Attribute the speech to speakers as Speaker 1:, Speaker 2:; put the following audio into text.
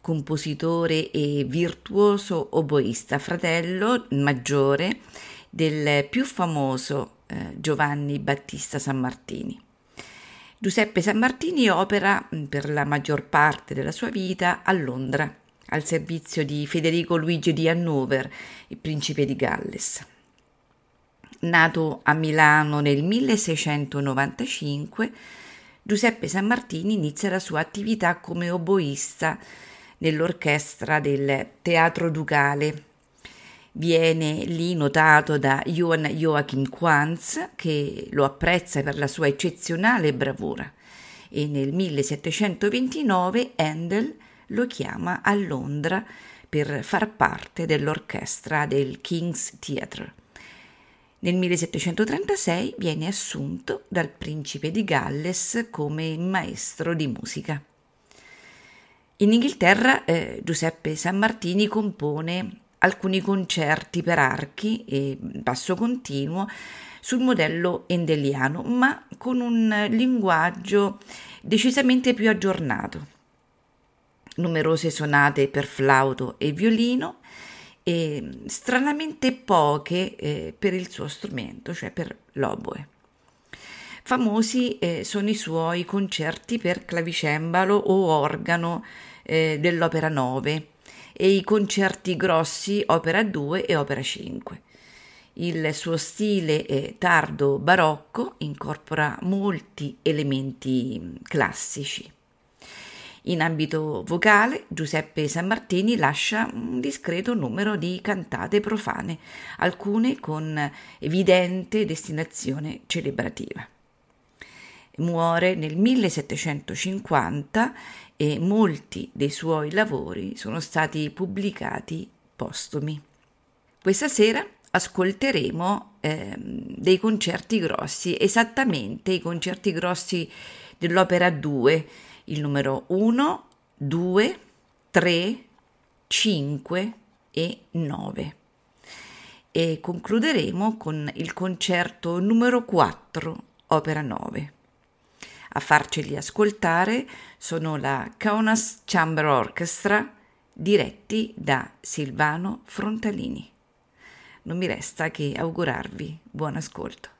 Speaker 1: compositore e virtuoso oboista, fratello maggiore del più famoso eh, Giovanni Battista Sammartini. Giuseppe Sammartini opera mm, per la maggior parte della sua vita a Londra, al servizio di Federico Luigi di Hannover, il principe di Galles. Nato a Milano nel 1695, Giuseppe Sammartini inizia la sua attività come oboista nell'orchestra del Teatro Ducale. Viene lì notato da Johann Joachim Quanz, che lo apprezza per la sua eccezionale bravura, e nel 1729 Handel lo chiama a Londra per far parte dell'orchestra del King's Theatre. Nel 1736 viene assunto dal principe di Galles come maestro di musica. In Inghilterra eh, Giuseppe Sammartini compone alcuni concerti per archi e basso continuo sul modello endeliano, ma con un linguaggio decisamente più aggiornato. Numerose sonate per flauto e violino e stranamente poche eh, per il suo strumento, cioè per l'oboe. Famosi eh, sono i suoi concerti per clavicembalo o organo eh, dell'opera 9 e i concerti grossi opera 2 e opera 5. Il suo stile tardo barocco incorpora molti elementi classici. In ambito vocale, Giuseppe Sammartini lascia un discreto numero di cantate profane, alcune con evidente destinazione celebrativa. Muore nel 1750 e molti dei suoi lavori sono stati pubblicati postumi. Questa sera ascolteremo eh, dei concerti grossi, esattamente i concerti grossi dell'opera 2, il numero 1, 2, 3, 5 e 9. E concluderemo con il concerto numero 4, opera 9. A farceli ascoltare sono la Kaunas Chamber Orchestra diretti da Silvano Frontalini. Non mi resta che augurarvi buon ascolto.